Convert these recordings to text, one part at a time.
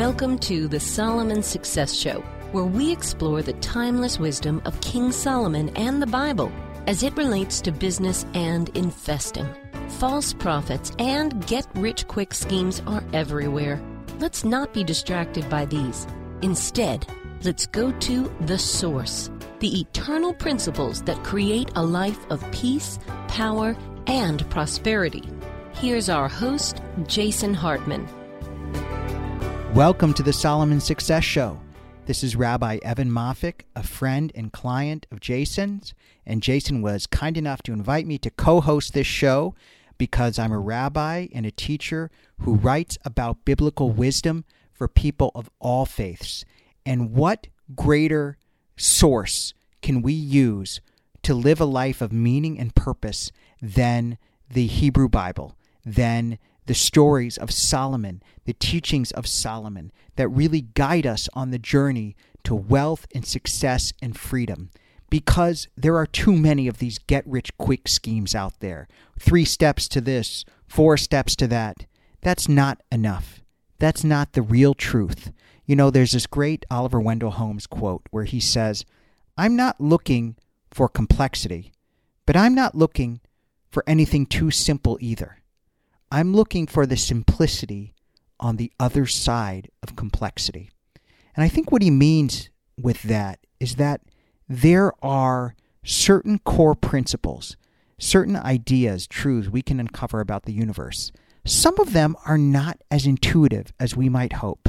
Welcome to the Solomon Success Show, where we explore the timeless wisdom of King Solomon and the Bible as it relates to business and investing. False prophets and get rich quick schemes are everywhere. Let's not be distracted by these. Instead, let's go to the source, the eternal principles that create a life of peace, power, and prosperity. Here's our host, Jason Hartman. Welcome to the Solomon Success Show. This is Rabbi Evan Moffic, a friend and client of Jason's, and Jason was kind enough to invite me to co host this show because I'm a rabbi and a teacher who writes about biblical wisdom for people of all faiths. And what greater source can we use to live a life of meaning and purpose than the Hebrew Bible, than the stories of Solomon, the teachings of Solomon that really guide us on the journey to wealth and success and freedom. Because there are too many of these get rich quick schemes out there. Three steps to this, four steps to that. That's not enough. That's not the real truth. You know, there's this great Oliver Wendell Holmes quote where he says, I'm not looking for complexity, but I'm not looking for anything too simple either. I'm looking for the simplicity on the other side of complexity. And I think what he means with that is that there are certain core principles, certain ideas, truths we can uncover about the universe. Some of them are not as intuitive as we might hope.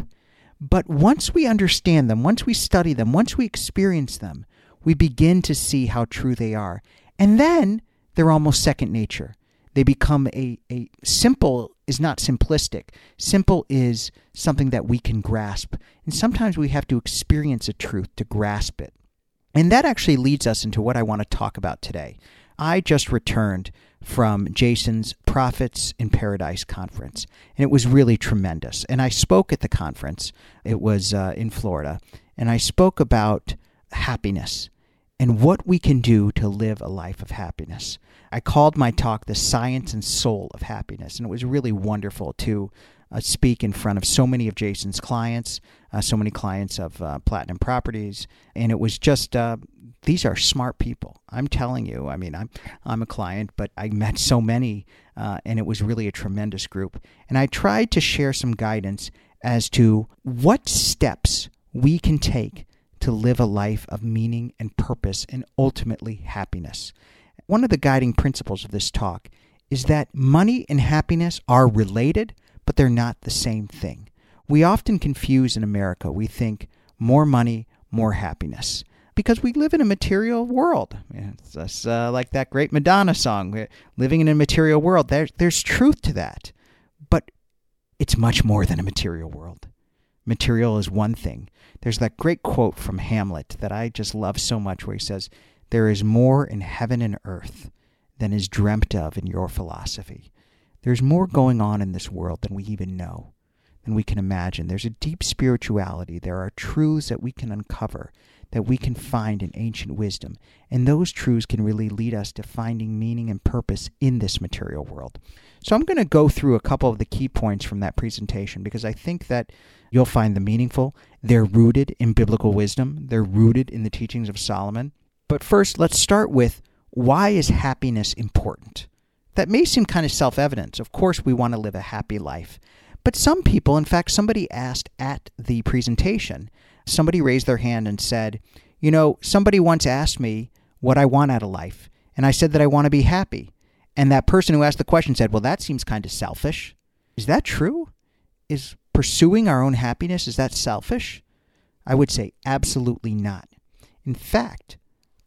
But once we understand them, once we study them, once we experience them, we begin to see how true they are. And then they're almost second nature. They become a, a simple is not simplistic. Simple is something that we can grasp. And sometimes we have to experience a truth to grasp it. And that actually leads us into what I want to talk about today. I just returned from Jason's Profits in Paradise conference, and it was really tremendous. And I spoke at the conference, it was uh, in Florida, and I spoke about happiness and what we can do to live a life of happiness. I called my talk The Science and Soul of Happiness, and it was really wonderful to uh, speak in front of so many of Jason's clients, uh, so many clients of uh, Platinum Properties, and it was just uh, these are smart people. I'm telling you. I mean, I'm I'm a client, but I met so many, uh, and it was really a tremendous group. And I tried to share some guidance as to what steps we can take to live a life of meaning and purpose and ultimately happiness. One of the guiding principles of this talk is that money and happiness are related, but they're not the same thing. We often confuse in America. We think more money, more happiness. Because we live in a material world. It's uh, like that great Madonna song, living in a material world. There, there's truth to that. But it's much more than a material world. Material is one thing. There's that great quote from Hamlet that I just love so much where he says, there is more in heaven and earth than is dreamt of in your philosophy. There's more going on in this world than we even know, than we can imagine. There's a deep spirituality. There are truths that we can uncover, that we can find in ancient wisdom. And those truths can really lead us to finding meaning and purpose in this material world. So I'm going to go through a couple of the key points from that presentation because I think that you'll find them meaningful. They're rooted in biblical wisdom, they're rooted in the teachings of Solomon. But first, let's start with why is happiness important? That may seem kind of self evident. Of course, we want to live a happy life. But some people, in fact, somebody asked at the presentation, somebody raised their hand and said, You know, somebody once asked me what I want out of life, and I said that I want to be happy. And that person who asked the question said, Well, that seems kind of selfish. Is that true? Is pursuing our own happiness, is that selfish? I would say absolutely not. In fact,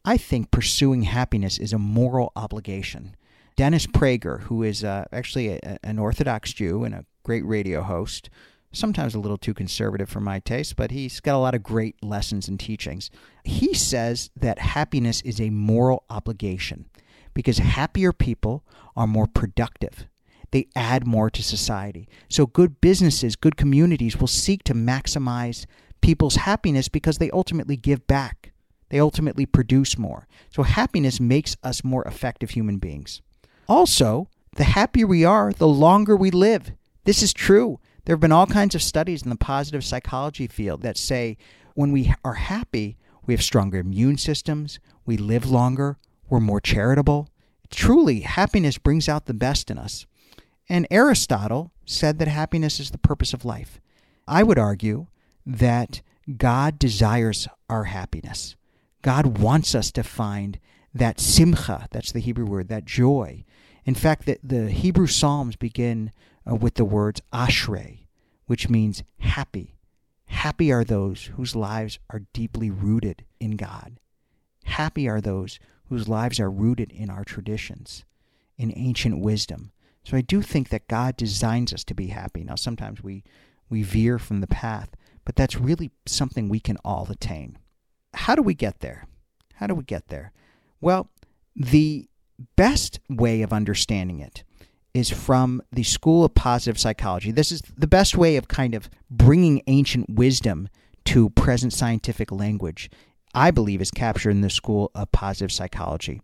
I think pursuing happiness is a moral obligation. Dennis Prager, who is uh, actually a, an Orthodox Jew and a great radio host, sometimes a little too conservative for my taste, but he's got a lot of great lessons and teachings. He says that happiness is a moral obligation because happier people are more productive. They add more to society. So, good businesses, good communities will seek to maximize people's happiness because they ultimately give back. They ultimately produce more. So happiness makes us more effective human beings. Also, the happier we are, the longer we live. This is true. There have been all kinds of studies in the positive psychology field that say when we are happy, we have stronger immune systems, we live longer, we're more charitable. Truly, happiness brings out the best in us. And Aristotle said that happiness is the purpose of life. I would argue that God desires our happiness. God wants us to find that simcha, that's the Hebrew word, that joy. In fact, the, the Hebrew Psalms begin uh, with the words ashrei, which means happy. Happy are those whose lives are deeply rooted in God. Happy are those whose lives are rooted in our traditions, in ancient wisdom. So I do think that God designs us to be happy. Now, sometimes we, we veer from the path, but that's really something we can all attain. How do we get there? How do we get there? Well, the best way of understanding it is from the School of Positive Psychology. This is the best way of kind of bringing ancient wisdom to present scientific language, I believe, is captured in the School of Positive Psychology.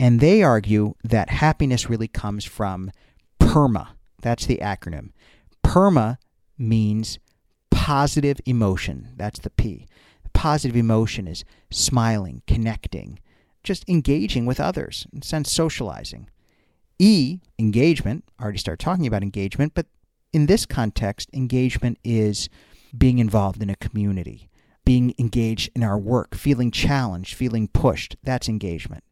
And they argue that happiness really comes from PERMA. That's the acronym. PERMA means positive emotion. That's the P. Positive emotion is smiling, connecting, just engaging with others, in sense socializing. E, engagement, I already started talking about engagement, but in this context, engagement is being involved in a community, being engaged in our work, feeling challenged, feeling pushed. That's engagement.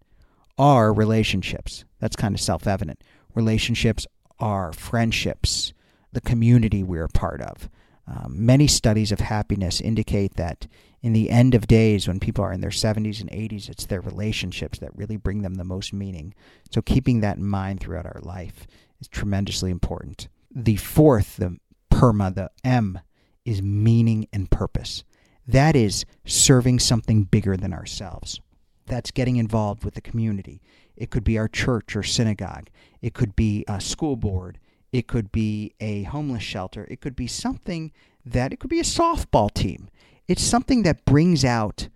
R, relationships. That's kind of self evident. Relationships are friendships, the community we're a part of. Um, many studies of happiness indicate that in the end of days, when people are in their 70s and 80s, it's their relationships that really bring them the most meaning. So, keeping that in mind throughout our life is tremendously important. The fourth, the PERMA, the M, is meaning and purpose. That is serving something bigger than ourselves. That's getting involved with the community. It could be our church or synagogue. It could be a school board. It could be a homeless shelter. It could be something that, it could be a softball team. It's something that brings out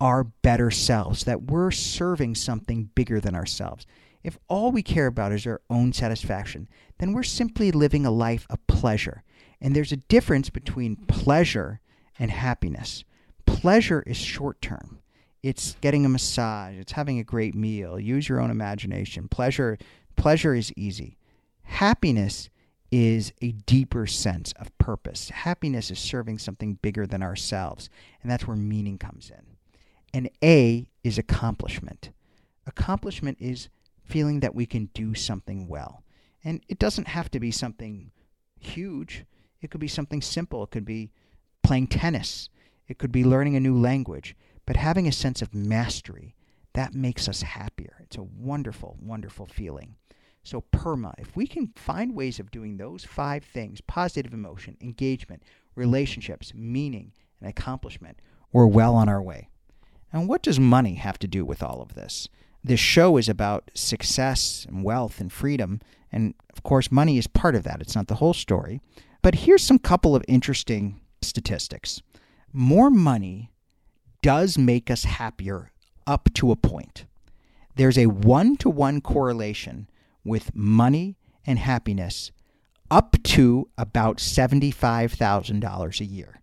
our better selves, that we're serving something bigger than ourselves. If all we care about is our own satisfaction, then we're simply living a life of pleasure. And there's a difference between pleasure and happiness. Pleasure is short term. It's getting a massage, it's having a great meal. Use your own imagination. Pleasure pleasure is easy. Happiness is a deeper sense of purpose. Happiness is serving something bigger than ourselves, and that's where meaning comes in. And A is accomplishment. Accomplishment is feeling that we can do something well. And it doesn't have to be something huge, it could be something simple. It could be playing tennis, it could be learning a new language, but having a sense of mastery. That makes us happier. It's a wonderful, wonderful feeling. So, PERMA, if we can find ways of doing those five things positive emotion, engagement, relationships, meaning, and accomplishment we're well on our way. And what does money have to do with all of this? This show is about success and wealth and freedom. And of course, money is part of that. It's not the whole story. But here's some couple of interesting statistics more money does make us happier up to a point. There's a one to one correlation with money and happiness up to about $75,000 a year.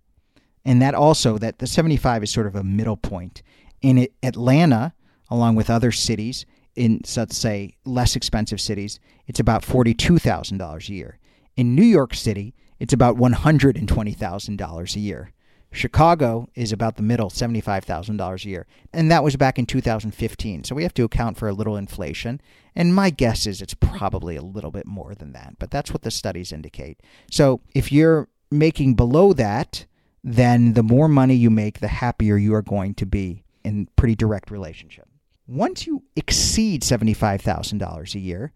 And that also that the 75 is sort of a middle point. In Atlanta, along with other cities in let's say less expensive cities, it's about $42,000 a year. In New York City, it's about $120,000 a year. Chicago is about the middle, $75,000 a year. And that was back in 2015. So we have to account for a little inflation. And my guess is it's probably a little bit more than that. But that's what the studies indicate. So if you're making below that, then the more money you make, the happier you are going to be in pretty direct relationship. Once you exceed $75,000 a year,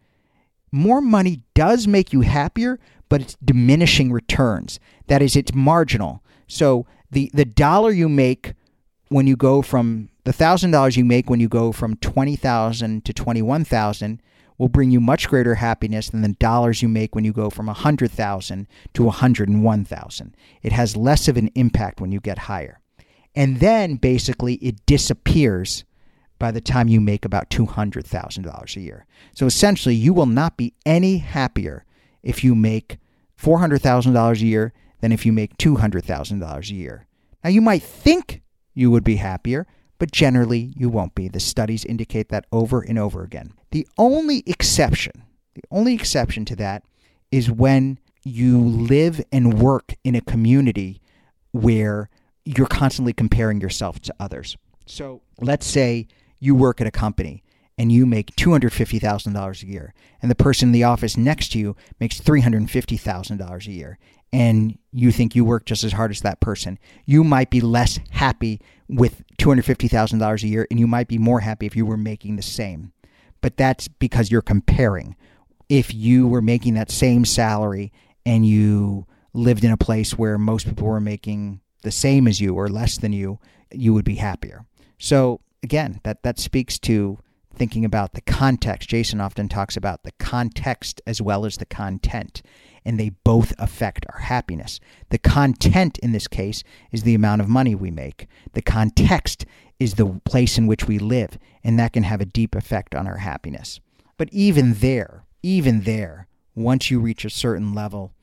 more money does make you happier, but it's diminishing returns. That is, it's marginal. So the the dollar you make when you go from the thousand dollars you make when you go from twenty thousand to twenty one thousand will bring you much greater happiness than the dollars you make when you go from a hundred thousand to a hundred and one thousand. It has less of an impact when you get higher. And then basically it disappears by the time you make about $200,000 a year. So essentially, you will not be any happier if you make $400,000 a year than if you make $200,000 a year. Now, you might think you would be happier, but generally you won't be. The studies indicate that over and over again. The only exception, the only exception to that is when you live and work in a community where you're constantly comparing yourself to others. So let's say you work at a company and you make $250,000 a year, and the person in the office next to you makes $350,000 a year, and you think you work just as hard as that person, you might be less happy with $250,000 a year, and you might be more happy if you were making the same. But that's because you're comparing. If you were making that same salary and you lived in a place where most people were making the same as you or less than you, you would be happier. So again, that that speaks to thinking about the context. Jason often talks about the context as well as the content, and they both affect our happiness. The content in this case is the amount of money we make. The context is the place in which we live, and that can have a deep effect on our happiness. But even there, even there, once you reach a certain level,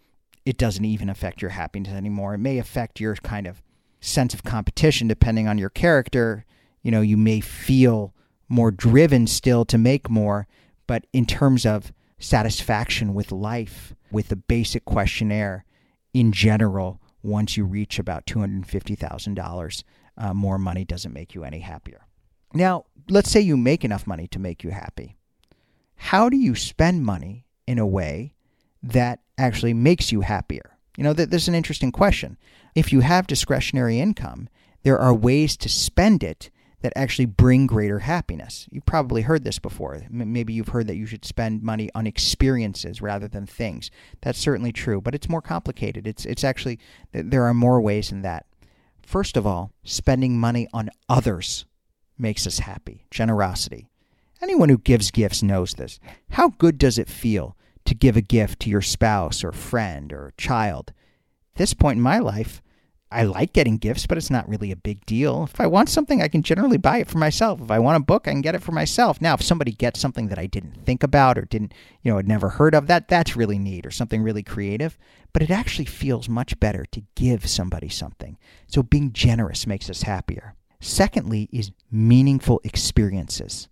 it doesn't even affect your happiness anymore. It may affect your kind of sense of competition depending on your character. You know, you may feel more driven still to make more, but in terms of satisfaction with life, with the basic questionnaire in general, once you reach about $250,000, uh, more money doesn't make you any happier. Now, let's say you make enough money to make you happy. How do you spend money in a way that actually makes you happier? You know, th- this is an interesting question. If you have discretionary income, there are ways to spend it that actually bring greater happiness. You've probably heard this before. Maybe you've heard that you should spend money on experiences rather than things. That's certainly true, but it's more complicated. It's it's actually there are more ways than that. First of all, spending money on others makes us happy. Generosity. Anyone who gives gifts knows this. How good does it feel to give a gift to your spouse or friend or child? At this point in my life, I like getting gifts, but it's not really a big deal. If I want something, I can generally buy it for myself. If I want a book, I can get it for myself. Now, if somebody gets something that I didn't think about or didn't, you know, had never heard of, that that's really neat or something really creative. But it actually feels much better to give somebody something. So being generous makes us happier. Secondly, is meaningful experiences.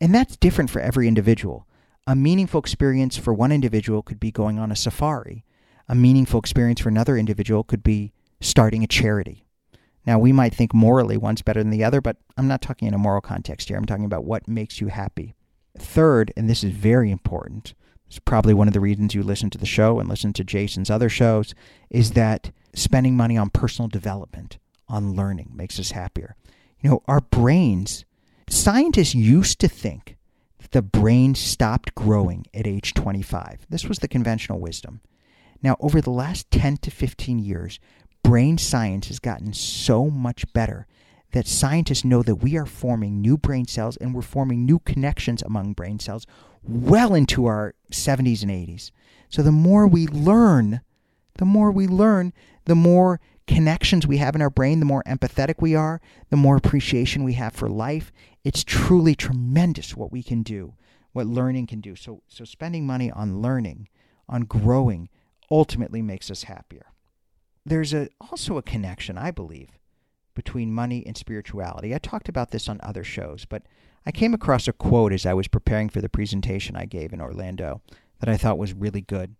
And that's different for every individual. A meaningful experience for one individual could be going on a safari. A meaningful experience for another individual could be starting a charity. Now, we might think morally one's better than the other, but I'm not talking in a moral context here. I'm talking about what makes you happy. Third, and this is very important, it's probably one of the reasons you listen to the show and listen to Jason's other shows, is that spending money on personal development, on learning, makes us happier. You know, our brains, scientists used to think that the brain stopped growing at age 25. This was the conventional wisdom. Now, over the last 10 to 15 years, brain science has gotten so much better that scientists know that we are forming new brain cells and we're forming new connections among brain cells well into our 70s and 80s. So the more we learn, the more we learn, the more connections we have in our brain, the more empathetic we are, the more appreciation we have for life. It's truly tremendous what we can do, what learning can do. So so spending money on learning, on growing ultimately makes us happier there's a, also a connection, I believe, between money and spirituality. I talked about this on other shows, but I came across a quote as I was preparing for the presentation I gave in Orlando that I thought was really good.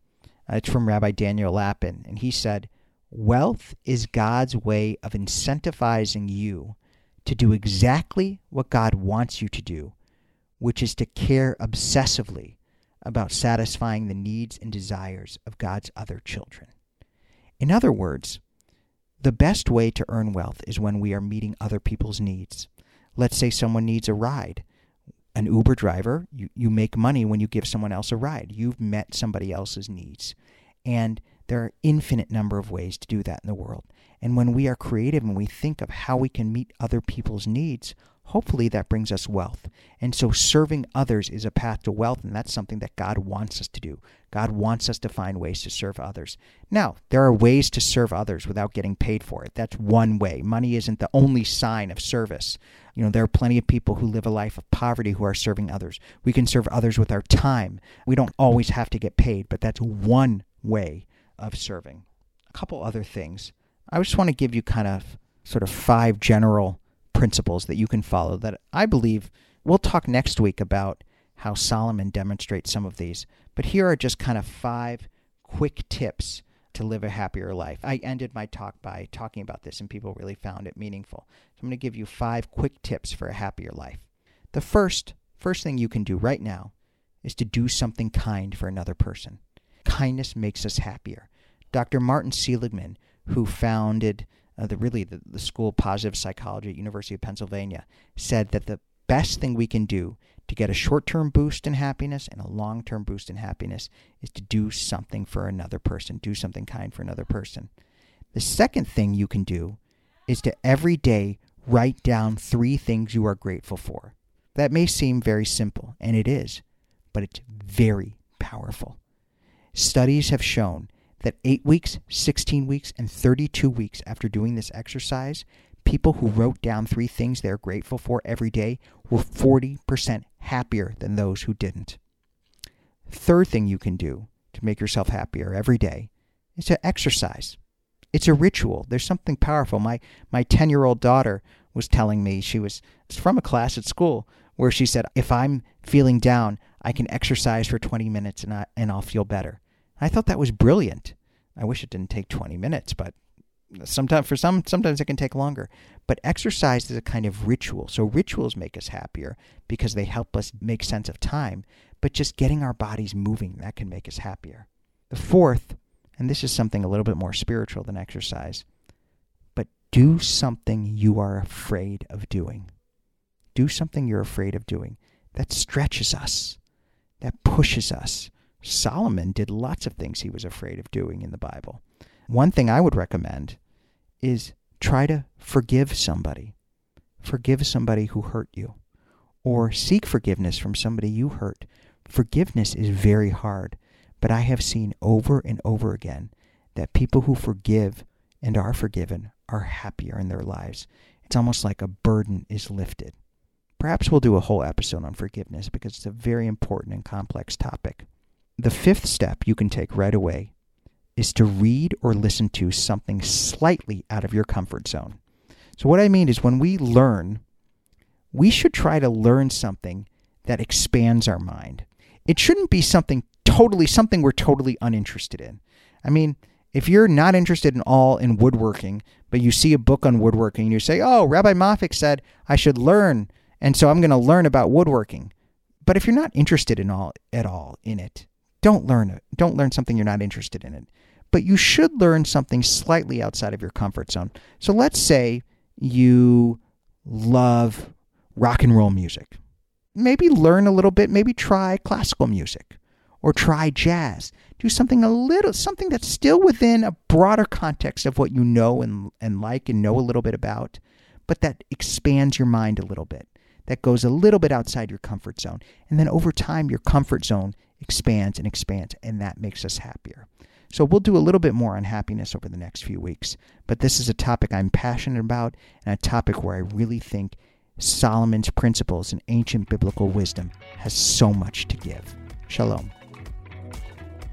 Uh, it's from Rabbi Daniel Lapin, and he said, Wealth is God's way of incentivizing you to do exactly what God wants you to do, which is to care obsessively about satisfying the needs and desires of God's other children. In other words, the best way to earn wealth is when we are meeting other people's needs. Let's say someone needs a ride. An Uber driver, you, you make money when you give someone else a ride. You've met somebody else's needs. And there are infinite number of ways to do that in the world. And when we are creative and we think of how we can meet other people's needs, hopefully that brings us wealth. And so serving others is a path to wealth, and that's something that God wants us to do. God wants us to find ways to serve others. Now, there are ways to serve others without getting paid for it. That's one way. Money isn't the only sign of service. You know, there are plenty of people who live a life of poverty who are serving others. We can serve others with our time. We don't always have to get paid, but that's one way of serving. A couple other things. I just want to give you kind of sort of five general principles that you can follow that I believe we'll talk next week about how Solomon demonstrates some of these. But here are just kind of five quick tips to live a happier life. I ended my talk by talking about this, and people really found it meaningful. So I'm going to give you five quick tips for a happier life. The first, first thing you can do right now is to do something kind for another person. Kindness makes us happier. Dr. Martin Seligman, who founded uh, the really the, the school of positive psychology at University of Pennsylvania, said that the best thing we can do to get a short-term boost in happiness and a long-term boost in happiness is to do something for another person, do something kind for another person. The second thing you can do is to every day write down three things you are grateful for. That may seem very simple, and it is, but it's very powerful. Studies have shown that 8 weeks, 16 weeks, and 32 weeks after doing this exercise, people who wrote down three things they're grateful for every day were 40% happier than those who didn't. Third thing you can do to make yourself happier every day is to exercise. It's a ritual. There's something powerful. My my 10-year-old daughter was telling me she was from a class at school where she said if I'm feeling down, I can exercise for 20 minutes and I, and I'll feel better. I thought that was brilliant. I wish it didn't take 20 minutes, but sometimes for some sometimes it can take longer. But exercise is a kind of ritual. So rituals make us happier because they help us make sense of time. But just getting our bodies moving that can make us happier. The fourth and this is something a little bit more spiritual than exercise but do something you are afraid of doing. Do something you're afraid of doing that stretches us that pushes us solomon did lots of things he was afraid of doing in the bible one thing I would recommend is try to forgive somebody. Forgive somebody who hurt you, or seek forgiveness from somebody you hurt. Forgiveness is very hard, but I have seen over and over again that people who forgive and are forgiven are happier in their lives. It's almost like a burden is lifted. Perhaps we'll do a whole episode on forgiveness because it's a very important and complex topic. The fifth step you can take right away is to read or listen to something slightly out of your comfort zone. So, what I mean is, when we learn, we should try to learn something that expands our mind. It shouldn't be something totally, something we're totally uninterested in. I mean, if you're not interested in all in woodworking, but you see a book on woodworking and you say, oh, Rabbi Moffic said I should learn, and so I'm going to learn about woodworking. But if you're not interested in all at all in it, don't learn it. Don't learn something you're not interested in it but you should learn something slightly outside of your comfort zone. So let's say you love rock and roll music. Maybe learn a little bit, maybe try classical music or try jazz. Do something a little something that's still within a broader context of what you know and and like and know a little bit about, but that expands your mind a little bit. That goes a little bit outside your comfort zone. And then over time your comfort zone expands and expands and that makes us happier. So we'll do a little bit more on happiness over the next few weeks. But this is a topic I'm passionate about and a topic where I really think Solomon's principles and ancient biblical wisdom has so much to give. Shalom.